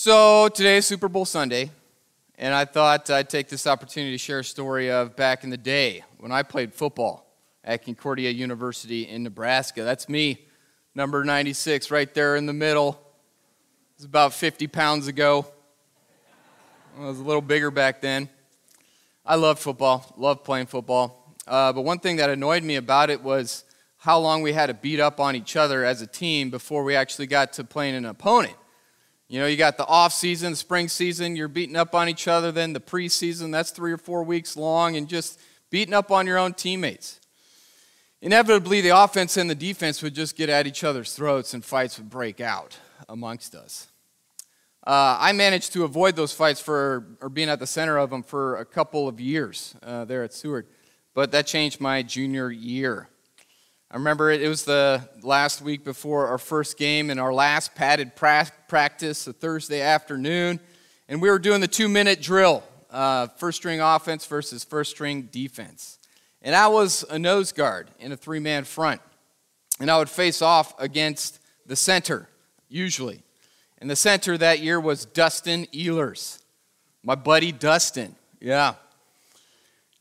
So today is Super Bowl Sunday, and I thought I'd take this opportunity to share a story of back in the day when I played football at Concordia University in Nebraska. That's me, number 96, right there in the middle. It was about 50 pounds ago. I was a little bigger back then. I loved football, loved playing football. Uh, but one thing that annoyed me about it was how long we had to beat up on each other as a team before we actually got to playing an opponent. You know, you got the off season, spring season, you're beating up on each other. Then the preseason, that's three or four weeks long, and just beating up on your own teammates. Inevitably, the offense and the defense would just get at each other's throats, and fights would break out amongst us. Uh, I managed to avoid those fights for, or being at the center of them for a couple of years uh, there at Seward, but that changed my junior year. I remember it, it was the last week before our first game and our last padded pra- practice, a Thursday afternoon, and we were doing the two minute drill uh, first string offense versus first string defense. And I was a nose guard in a three man front, and I would face off against the center, usually. And the center that year was Dustin Ehlers, my buddy Dustin. Yeah.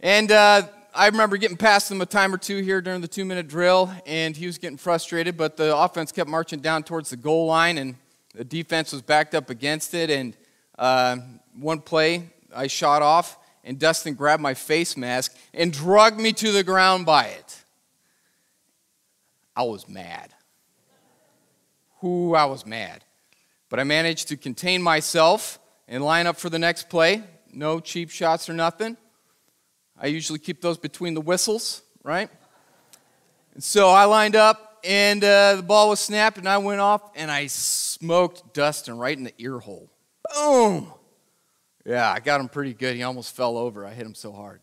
And uh, I remember getting past him a time or two here during the two minute drill, and he was getting frustrated, but the offense kept marching down towards the goal line, and the defense was backed up against it. And uh, one play, I shot off, and Dustin grabbed my face mask and dragged me to the ground by it. I was mad. Who I was mad. But I managed to contain myself and line up for the next play. No cheap shots or nothing. I usually keep those between the whistles, right? And so I lined up, and uh, the ball was snapped, and I went off, and I smoked Dustin right in the ear hole. Boom! Yeah, I got him pretty good. He almost fell over. I hit him so hard.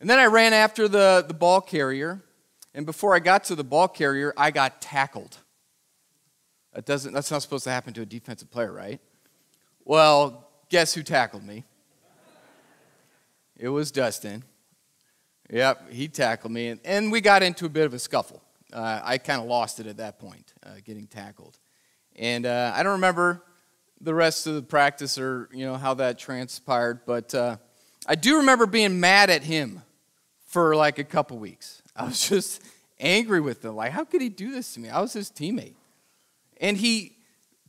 And then I ran after the, the ball carrier, and before I got to the ball carrier, I got tackled. That doesn't, that's not supposed to happen to a defensive player, right? Well, guess who tackled me? It was Dustin. Yep, he tackled me, and, and we got into a bit of a scuffle. Uh, I kind of lost it at that point, uh, getting tackled. And uh, I don't remember the rest of the practice or you know how that transpired, but uh, I do remember being mad at him for like a couple weeks. I was just angry with him. Like, how could he do this to me? I was his teammate. And he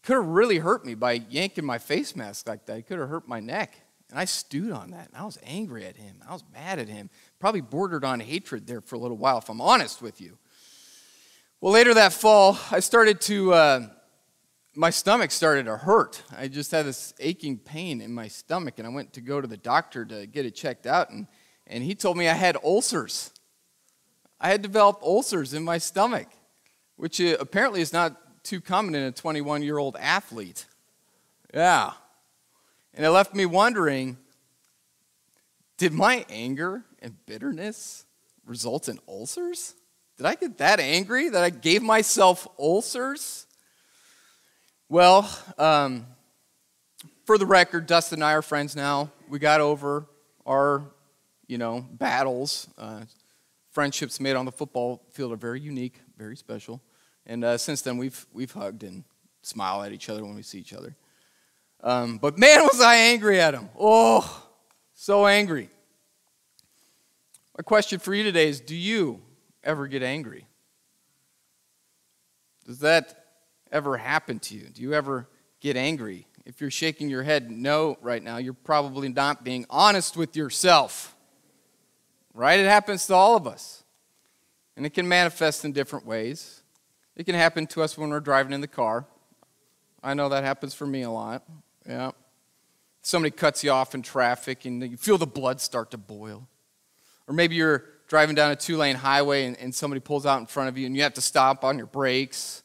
could have really hurt me by yanking my face mask like that. He could have hurt my neck. And I stewed on that. And I was angry at him. I was mad at him. Probably bordered on hatred there for a little while, if I'm honest with you. Well, later that fall, I started to, uh, my stomach started to hurt. I just had this aching pain in my stomach, and I went to go to the doctor to get it checked out, and, and he told me I had ulcers. I had developed ulcers in my stomach, which uh, apparently is not too common in a 21 year old athlete. Yeah. And it left me wondering did my anger and bitterness result in ulcers? Did I get that angry that I gave myself ulcers? Well, um, for the record, Dustin and I are friends now. We got over our, you know, battles. Uh, friendships made on the football field are very unique, very special. And uh, since then, we've, we've hugged and smiled at each other when we see each other. Um, but man, was I angry at him. Oh, so angry. My question for you today is Do you ever get angry? Does that ever happen to you? Do you ever get angry? If you're shaking your head no right now, you're probably not being honest with yourself. Right? It happens to all of us. And it can manifest in different ways. It can happen to us when we're driving in the car. I know that happens for me a lot. Yeah. Somebody cuts you off in traffic and you feel the blood start to boil. Or maybe you're driving down a two lane highway and, and somebody pulls out in front of you and you have to stop on your brakes.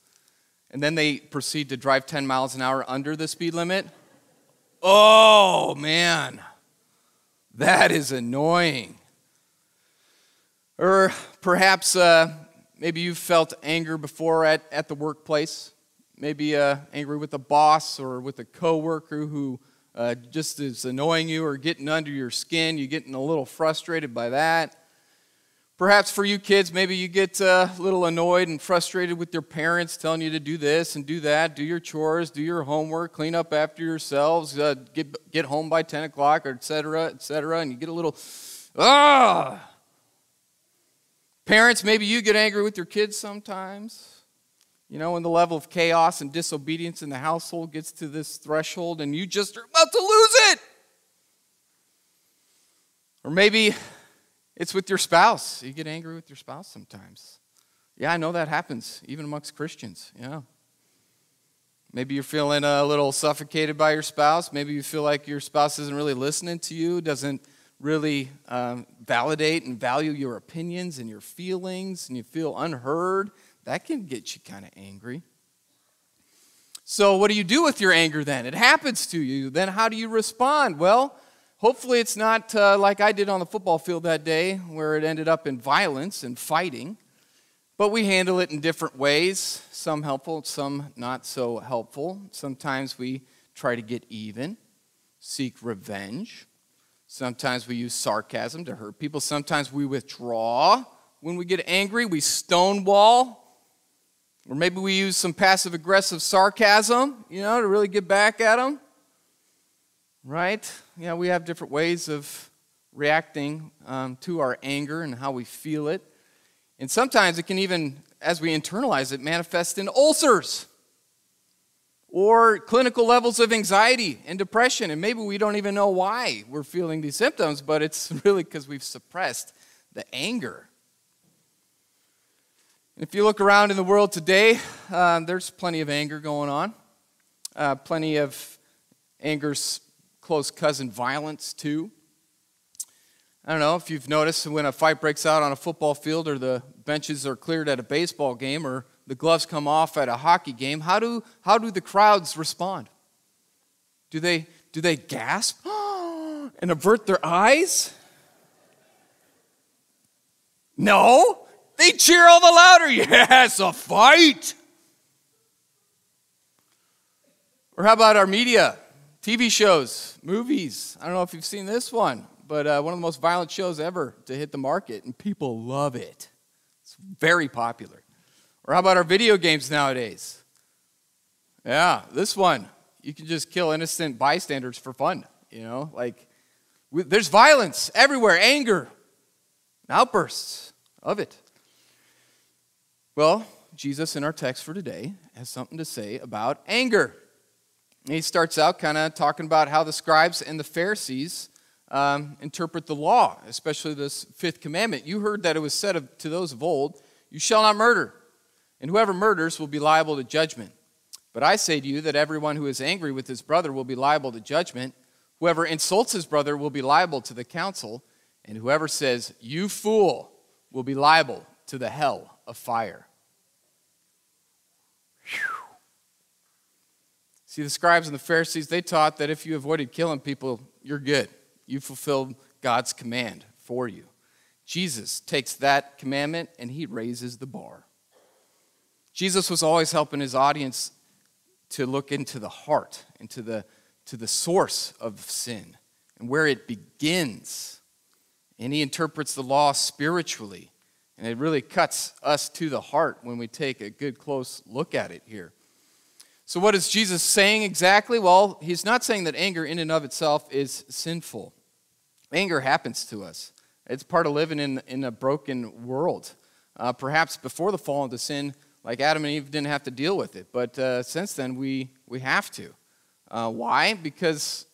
And then they proceed to drive 10 miles an hour under the speed limit. Oh, man. That is annoying. Or perhaps uh, maybe you've felt anger before at, at the workplace maybe uh, angry with a boss or with a coworker who uh, just is annoying you or getting under your skin. You're getting a little frustrated by that. Perhaps for you kids, maybe you get uh, a little annoyed and frustrated with your parents telling you to do this and do that, do your chores, do your homework, clean up after yourselves, uh, get, get home by 10 o'clock, or et cetera, et cetera, and you get a little, ah. Parents, maybe you get angry with your kids sometimes. You know, when the level of chaos and disobedience in the household gets to this threshold and you just are about to lose it. Or maybe it's with your spouse. You get angry with your spouse sometimes. Yeah, I know that happens, even amongst Christians. Yeah. Maybe you're feeling a little suffocated by your spouse. Maybe you feel like your spouse isn't really listening to you, doesn't really um, validate and value your opinions and your feelings, and you feel unheard. That can get you kind of angry. So, what do you do with your anger then? It happens to you. Then, how do you respond? Well, Hopefully, it's not uh, like I did on the football field that day, where it ended up in violence and fighting. But we handle it in different ways, some helpful, some not so helpful. Sometimes we try to get even, seek revenge. Sometimes we use sarcasm to hurt people. Sometimes we withdraw. When we get angry, we stonewall. Or maybe we use some passive aggressive sarcasm, you know, to really get back at them right? Yeah, we have different ways of reacting um, to our anger and how we feel it. And sometimes it can even, as we internalize it, manifest in ulcers or clinical levels of anxiety and depression. And maybe we don't even know why we're feeling these symptoms, but it's really because we've suppressed the anger. If you look around in the world today, uh, there's plenty of anger going on, uh, plenty of anger's close cousin violence, too. I don't know if you've noticed when a fight breaks out on a football field or the benches are cleared at a baseball game or the gloves come off at a hockey game, how do, how do the crowds respond? Do they, do they gasp and avert their eyes? No, they cheer all the louder. Yes, a fight. Or how about our media? TV shows, movies. I don't know if you've seen this one, but uh, one of the most violent shows ever to hit the market, and people love it. It's very popular. Or how about our video games nowadays? Yeah, this one. You can just kill innocent bystanders for fun. You know, like we, there's violence everywhere, anger, outbursts of it. Well, Jesus in our text for today has something to say about anger he starts out kind of talking about how the scribes and the Pharisees um, interpret the law, especially this fifth commandment. You heard that it was said of, to those of old, You shall not murder, and whoever murders will be liable to judgment. But I say to you that everyone who is angry with his brother will be liable to judgment. Whoever insults his brother will be liable to the council, and whoever says, You fool, will be liable to the hell of fire. Whew. See, the scribes and the Pharisees, they taught that if you avoided killing people, you're good. You fulfilled God's command for you. Jesus takes that commandment and he raises the bar. Jesus was always helping his audience to look into the heart, into the, to the source of sin and where it begins. And he interprets the law spiritually. And it really cuts us to the heart when we take a good close look at it here. So, what is Jesus saying exactly? Well, he's not saying that anger in and of itself is sinful. Anger happens to us, it's part of living in, in a broken world. Uh, perhaps before the fall into sin, like Adam and Eve didn't have to deal with it, but uh, since then we, we have to. Uh, why? Because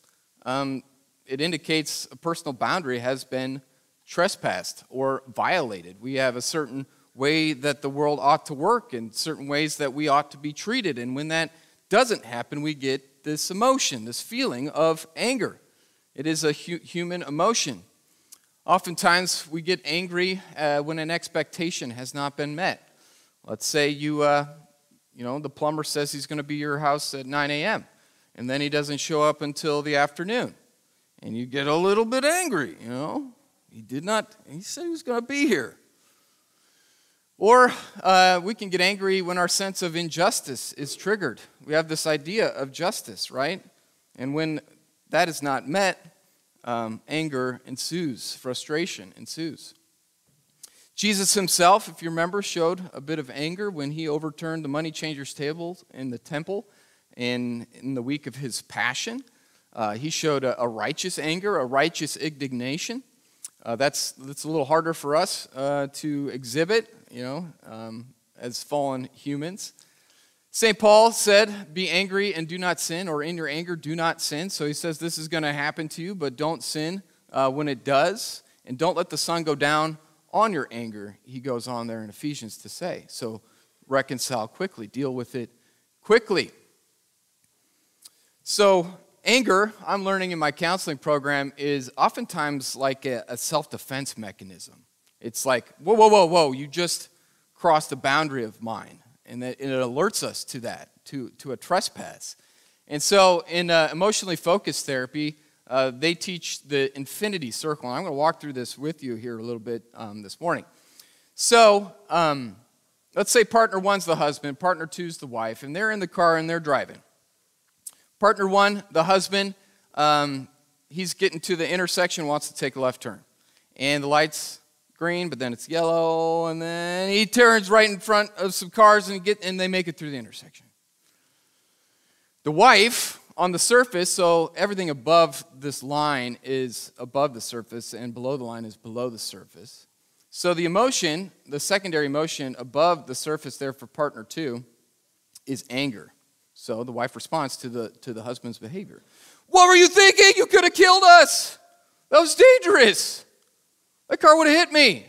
um, it indicates a personal boundary has been trespassed or violated. We have a certain way that the world ought to work and certain ways that we ought to be treated. And when that doesn't happen, we get this emotion, this feeling of anger. It is a hu- human emotion. Oftentimes, we get angry uh, when an expectation has not been met. Let's say you, uh, you know, the plumber says he's going to be your house at 9 a.m., and then he doesn't show up until the afternoon. And you get a little bit angry, you know. He did not, he said he was going to be here. Or uh, we can get angry when our sense of injustice is triggered. We have this idea of justice, right? And when that is not met, um, anger ensues, frustration ensues. Jesus himself, if you remember, showed a bit of anger when he overturned the money changers' table in the temple in, in the week of his passion. Uh, he showed a, a, righteous anger, a righteous indignation. Uh, that's, that's a little harder for us uh, to exhibit, you know, um, as fallen humans. St. Paul said, Be angry and do not sin, or in your anger, do not sin. So he says this is going to happen to you, but don't sin uh, when it does. And don't let the sun go down on your anger, he goes on there in Ephesians to say. So reconcile quickly, deal with it quickly. So, anger, I'm learning in my counseling program, is oftentimes like a, a self defense mechanism. It's like, whoa, whoa, whoa, whoa, you just crossed a boundary of mine. And it, and it alerts us to that, to, to a trespass. And so, in uh, emotionally focused therapy, uh, they teach the infinity circle. And I'm going to walk through this with you here a little bit um, this morning. So, um, let's say partner one's the husband, partner two's the wife, and they're in the car and they're driving. Partner one, the husband, um, he's getting to the intersection, wants to take a left turn. And the light's green, but then it's yellow, and then he turns right in front of some cars and, get, and they make it through the intersection. The wife, on the surface, so everything above this line is above the surface, and below the line is below the surface. So the emotion, the secondary emotion above the surface there for partner two, is anger. So the wife responds to the, to the husband's behavior. What were you thinking? You could have killed us. That was dangerous. That car would have hit me.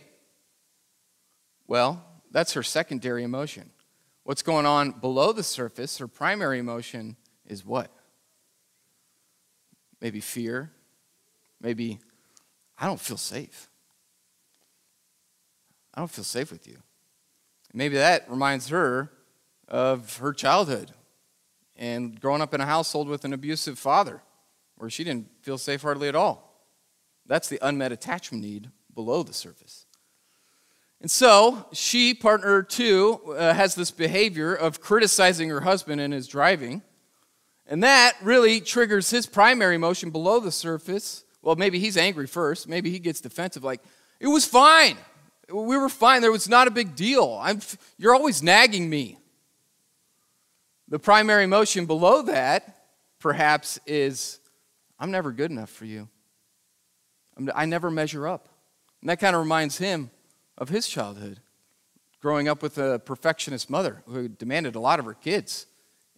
Well, that's her secondary emotion. What's going on below the surface, her primary emotion, is what? maybe fear, maybe I don't feel safe. I don't feel safe with you. Maybe that reminds her of her childhood and growing up in a household with an abusive father where she didn't feel safe hardly at all. That's the unmet attachment need below the surface. And so she, partner two, uh, has this behavior of criticizing her husband in his driving and that really triggers his primary emotion below the surface. Well, maybe he's angry first. Maybe he gets defensive, like, it was fine. We were fine. There was not a big deal. I'm, you're always nagging me. The primary emotion below that, perhaps, is I'm never good enough for you. I never measure up. And that kind of reminds him of his childhood, growing up with a perfectionist mother who demanded a lot of her kids.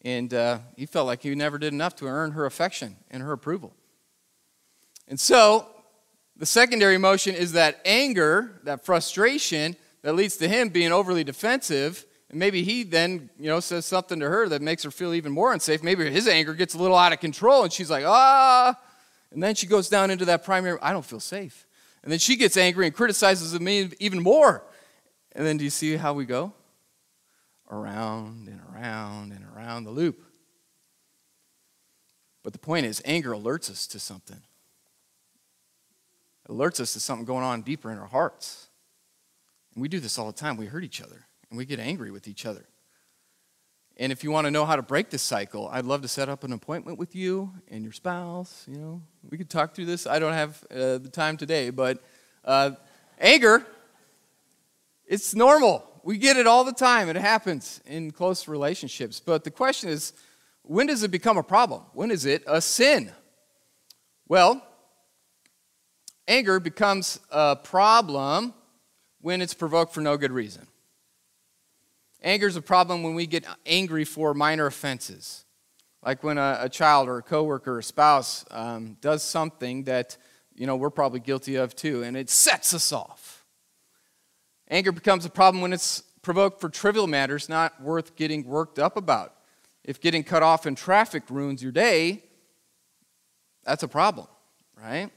And uh, he felt like he never did enough to earn her affection and her approval. And so, the secondary emotion is that anger, that frustration that leads to him being overly defensive. And maybe he then, you know, says something to her that makes her feel even more unsafe. Maybe his anger gets a little out of control and she's like, ah. And then she goes down into that primary, I don't feel safe. And then she gets angry and criticizes him even more. And then do you see how we go? around and around and around the loop. But the point is, anger alerts us to something. Alerts us to something going on deeper in our hearts. And we do this all the time. We hurt each other and we get angry with each other. And if you want to know how to break this cycle, I'd love to set up an appointment with you and your spouse. You know, we could talk through this. I don't have uh, the time today, but uh, anger, it's normal. We get it all the time. It happens in close relationships. But the question is when does it become a problem? When is it a sin? Well, anger becomes a problem when it's provoked for no good reason. Anger is a problem when we get angry for minor offenses, like when a, a child or a coworker or a spouse um, does something that you know we're probably guilty of too, and it sets us off. Anger becomes a problem when it's provoked for trivial matters not worth getting worked up about. If getting cut off in traffic ruins your day, that's a problem, right?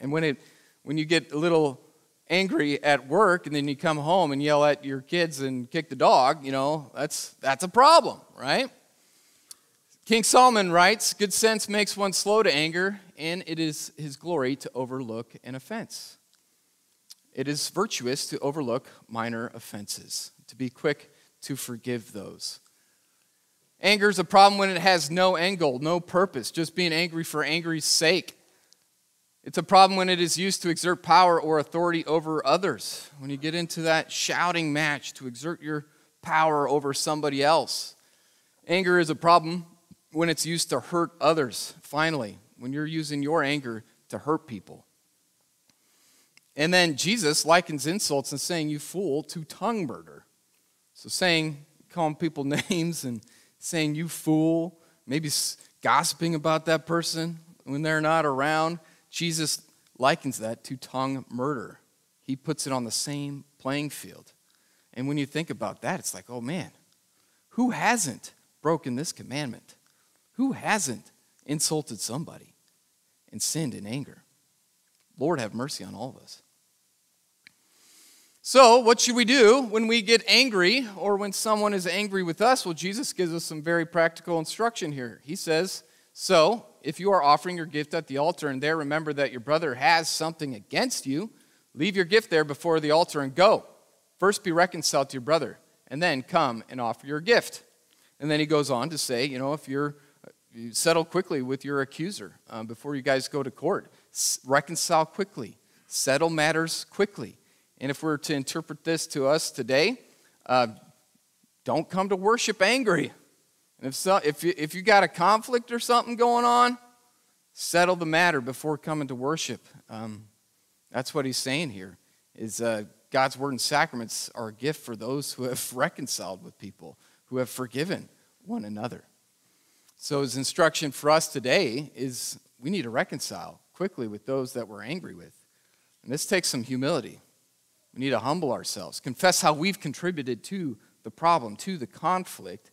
And when it when you get a little angry at work and then you come home and yell at your kids and kick the dog, you know, that's that's a problem, right? King Solomon writes, Good sense makes one slow to anger, and it is his glory to overlook an offense. It is virtuous to overlook minor offenses, to be quick to forgive those. Anger is a problem when it has no end goal, no purpose, just being angry for angry's sake. It's a problem when it is used to exert power or authority over others. When you get into that shouting match to exert your power over somebody else. Anger is a problem when it's used to hurt others, finally, when you're using your anger to hurt people. And then Jesus likens insults and saying, You fool, to tongue murder. So saying, calling people names and saying, You fool, maybe gossiping about that person when they're not around. Jesus likens that to tongue murder. He puts it on the same playing field. And when you think about that, it's like, oh man, who hasn't broken this commandment? Who hasn't insulted somebody and sinned in anger? Lord, have mercy on all of us. So, what should we do when we get angry or when someone is angry with us? Well, Jesus gives us some very practical instruction here. He says, So, if you are offering your gift at the altar and there remember that your brother has something against you, leave your gift there before the altar and go. First be reconciled to your brother, and then come and offer your gift. And then he goes on to say, you know, if you're you settle quickly with your accuser um, before you guys go to court, S- reconcile quickly, settle matters quickly. And if we're to interpret this to us today, uh, don't come to worship angry. And if, so, if, you, if you got a conflict or something going on, settle the matter before coming to worship. Um, that's what he's saying here. Is uh, God's word and sacraments are a gift for those who have reconciled with people, who have forgiven one another. So his instruction for us today is we need to reconcile quickly with those that we're angry with. And this takes some humility. We need to humble ourselves, confess how we've contributed to the problem, to the conflict,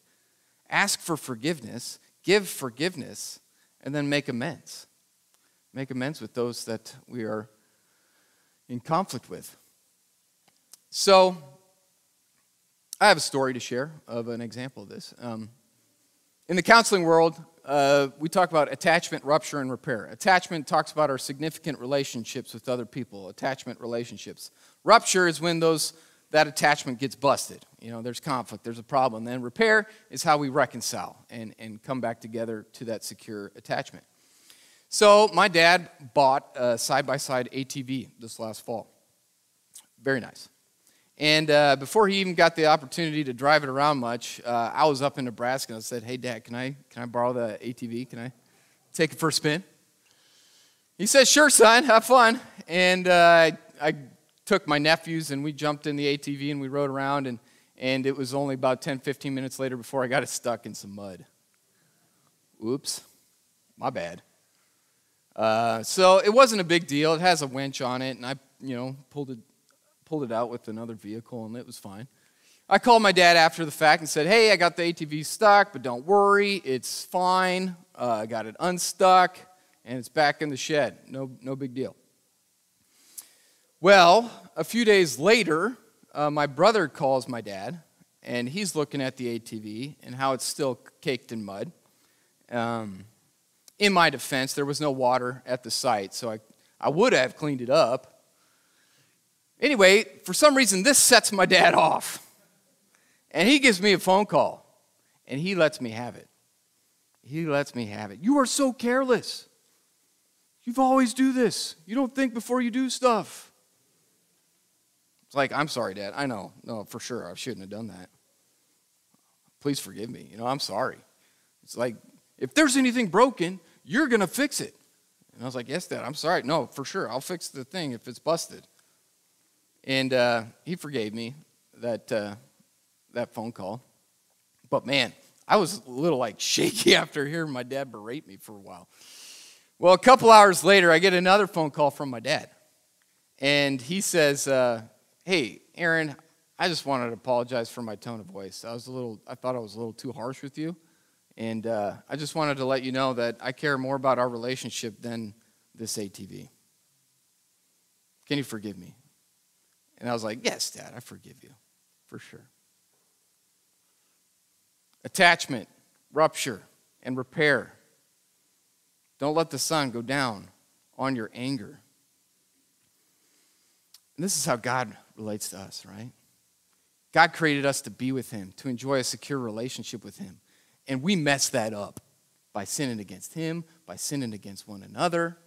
ask for forgiveness, give forgiveness, and then make amends. Make amends with those that we are in conflict with. So, I have a story to share of an example of this. Um, in the counseling world, uh, we talk about attachment, rupture, and repair. Attachment talks about our significant relationships with other people, attachment relationships. Rupture is when those that attachment gets busted. You know, there's conflict, there's a problem. Then repair is how we reconcile and, and come back together to that secure attachment. So my dad bought a side-by-side ATV this last fall. Very nice. And uh, before he even got the opportunity to drive it around much, uh, I was up in Nebraska and I said, "Hey, Dad, can I can I borrow the ATV? Can I take it for a spin?" He said, "Sure, son, have fun." And uh, I took my nephews and we jumped in the ATV and we rode around and and it was only about 10, 15 minutes later before I got it stuck in some mud. Oops, my bad. Uh, so it wasn't a big deal. It has a winch on it, and I, you know, pulled it pulled it out with another vehicle, and it was fine. I called my dad after the fact and said, Hey, I got the ATV stuck, but don't worry, it's fine. Uh, I got it unstuck, and it's back in the shed. No, no big deal. Well, a few days later, uh, my brother calls my dad, and he's looking at the ATV and how it's still caked in mud. Um, in my defense, there was no water at the site, so I, I would have cleaned it up. Anyway, for some reason, this sets my dad off. And he gives me a phone call, and he lets me have it. He lets me have it. You are so careless. You've always do this. You don't think before you do stuff. It's like, I'm sorry, Dad. I know. No, for sure. I shouldn't have done that. Please forgive me. You know, I'm sorry. It's like, if there's anything broken, you're going to fix it. And I was like, Yes, Dad. I'm sorry. No, for sure. I'll fix the thing if it's busted. And uh, he forgave me that, uh, that phone call. But man, I was a little like shaky after hearing my dad berate me for a while. Well, a couple hours later, I get another phone call from my dad. And he says, uh, Hey, Aaron, I just wanted to apologize for my tone of voice. I was a little, I thought I was a little too harsh with you. And uh, I just wanted to let you know that I care more about our relationship than this ATV. Can you forgive me? And I was like, Yes, Dad, I forgive you, for sure. Attachment, rupture, and repair. Don't let the sun go down on your anger. And this is how God relates to us, right? God created us to be with Him, to enjoy a secure relationship with Him. And we mess that up by sinning against Him, by sinning against one another.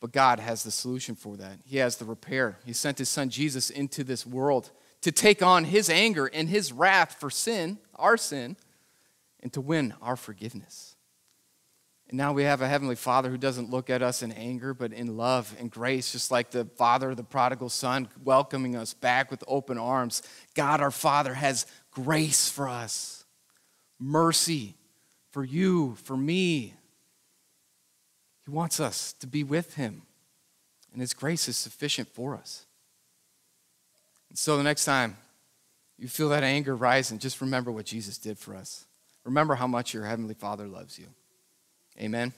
But God has the solution for that. He has the repair. He sent his son Jesus into this world to take on his anger and his wrath for sin, our sin, and to win our forgiveness. And now we have a heavenly Father who doesn't look at us in anger, but in love and grace, just like the Father of the prodigal Son, welcoming us back with open arms. God, our Father, has grace for us, mercy for you, for me, he wants us to be with Him, and His grace is sufficient for us. And so the next time you feel that anger rising, just remember what Jesus did for us. Remember how much your Heavenly Father loves you. Amen.